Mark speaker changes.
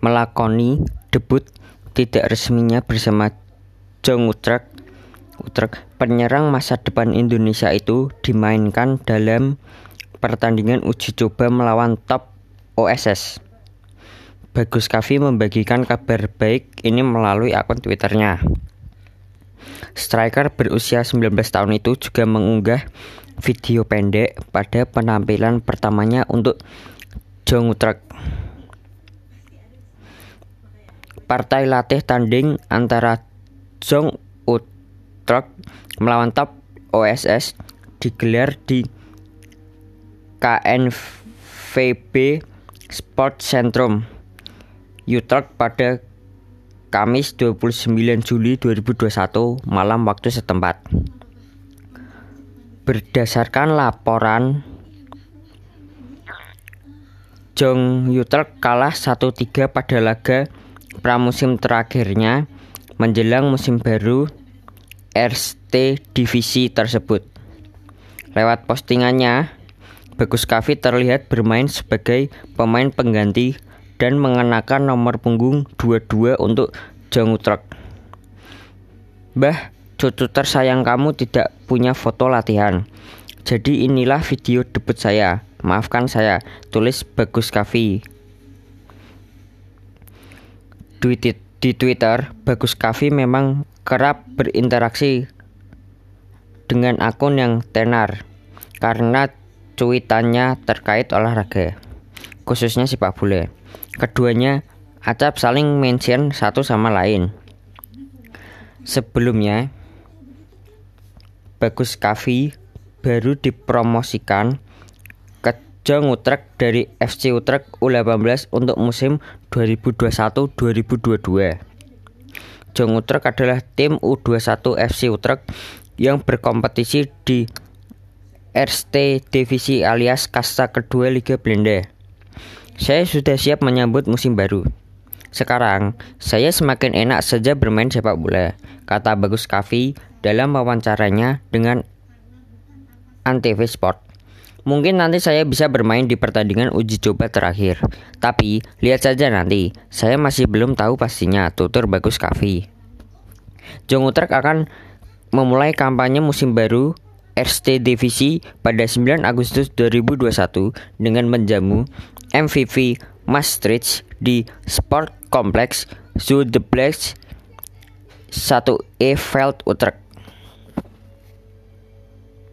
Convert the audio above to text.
Speaker 1: melakoni debut tidak resminya bersama Jong Utrecht. Utrecht, penyerang masa depan Indonesia itu dimainkan dalam pertandingan uji coba melawan top OSS. Bagus Kavi membagikan kabar baik ini melalui akun Twitternya. Striker berusia 19 tahun itu juga mengunggah video pendek pada penampilan pertamanya untuk Jong Utrecht. Partai latih tanding antara Jong Utrecht melawan Top OSS digelar di KNVB Sport Centrum Utrecht pada Kamis 29 Juli 2021 malam waktu setempat. Berdasarkan laporan Jong Utrecht kalah 1-3 pada laga pramusim terakhirnya menjelang musim baru RST divisi tersebut. Lewat postingannya, Bagus Kavi terlihat bermain sebagai pemain pengganti dan mengenakan nomor punggung 22 untuk Utrecht. Mbah, cucu tersayang kamu tidak punya foto latihan. Jadi inilah video debut saya. Maafkan saya, tulis Bagus Kavi. Di Twitter, Bagus Kavi memang kerap berinteraksi dengan akun yang tenar karena cuitannya terkait olahraga, khususnya sepak bola. Keduanya acap saling mention satu sama lain. Sebelumnya, Bagus Kavi baru dipromosikan Jong Utrecht dari FC Utrecht U18 untuk musim 2021-2022. Jong Utrecht adalah tim U21 FC Utrecht yang berkompetisi di RST Divisi alias kasta kedua Liga Belanda. Saya sudah siap menyambut musim baru. Sekarang, saya semakin enak saja bermain sepak bola, kata Bagus Kavi dalam wawancaranya dengan Antv Sport. Mungkin nanti saya bisa bermain di pertandingan uji coba terakhir. Tapi, lihat saja nanti. Saya masih belum tahu pastinya, tutur Bagus Kavi. Jong Utrecht akan memulai kampanye musim baru RST Divisi pada 9 Agustus 2021 dengan menjamu MVP Maastricht di Sport Complex Zuidplex 1E Veld Utrecht.